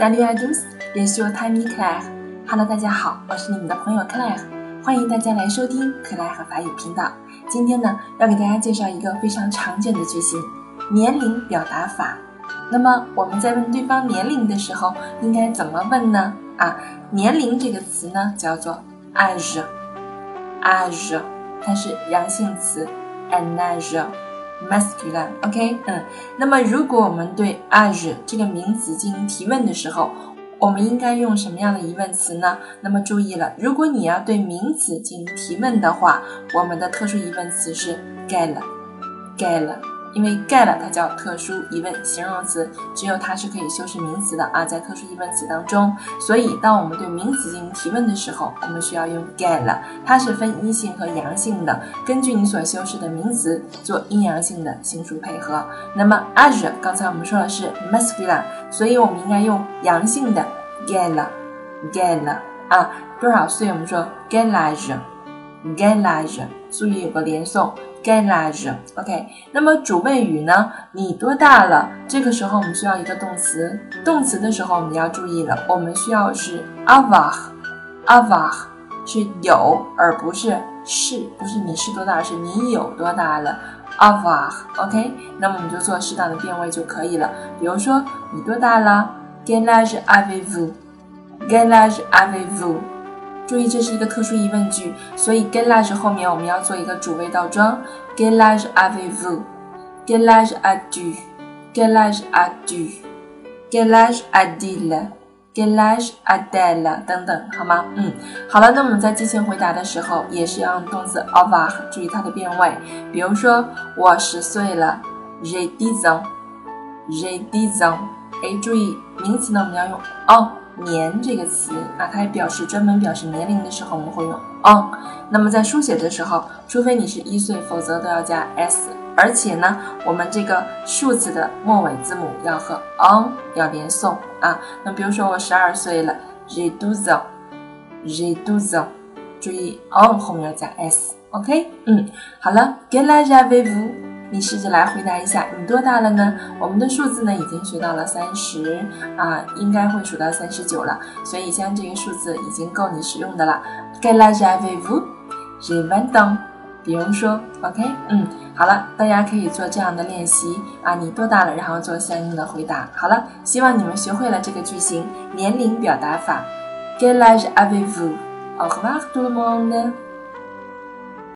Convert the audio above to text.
Salut à tous, je suis Tammy Claire. Hello，大家好，我是你们的朋友 Claire，欢迎大家来收听克莱和法语频道。今天呢，要给大家介绍一个非常常见的句型——年龄表达法。那么我们在问对方年龄的时候，应该怎么问呢？啊，年龄这个词呢，叫做 age，age，它是阳性词，and，age。masculine，OK，嗯，那么如果我们对 age 这个名词进行提问的时候，我们应该用什么样的疑问词呢？那么注意了，如果你要对名词进行提问的话，我们的特殊疑问词是 gal，gal。因为 get 它叫特殊疑问形容词，只有它是可以修饰名词的啊，在特殊疑问词当中，所以当我们对名词进行提问的时候，我们需要用 get，它是分阴性和阳性的，根据你所修饰的名词做阴阳性的性数配合。那么 age 刚才我们说的是 masculine，所以我们应该用阳性的 get，get 啊，多少岁我们说 get age，get age，注意有个连诵。Gelage，OK 那么主谓语呢？你多大了？这个时候我们需要一个动词，动词的时候我们要注意了，我们需要是 avoir，avoir 是有，而不是是，不是你是多大，是你有多大了，avoir，OK，那么我们就做适当的变位就可以了。比如说你多大了，Gelage avez vous？get age avez vous？注意，这是一个特殊疑问句，所以 get age 后面我们要做一个主谓倒装，get age avez vous，get age a tu，get age a tu，get age a dil，get age a del 等等，好吗？嗯，好了，那我们在进行回答的时候，也是要用动词 avoir，注意它的变位。比如说，我十岁了，j'ai dix ans，j'ai dix ans。哎，注意名词呢，我们要用 on。年这个词啊，它也表示专门表示年龄的时候，我们会用 on。那么在书写的时候，除非你是一岁，否则都要加 s。而且呢，我们这个数字的末尾字母要和 on 要连诵啊。那比如说我十二岁了，j'ai douze ans，j'ai douze 注意 on 后面要加 s。OK，嗯，好了，quel âge avez-vous？你试着来回答一下，你多大了呢？我们的数字呢已经学到了三十啊，应该会数到三十九了。所以像这个数字已经够你使用的了。Quel âge avez-vous? J'ai vingt ans。比如说，OK，嗯，好了，大家可以做这样的练习啊。你多大了？然后做相应的回答。好了，希望你们学会了这个句型年龄表达法。Quel âge avez-vous? Au revoir tout le monde.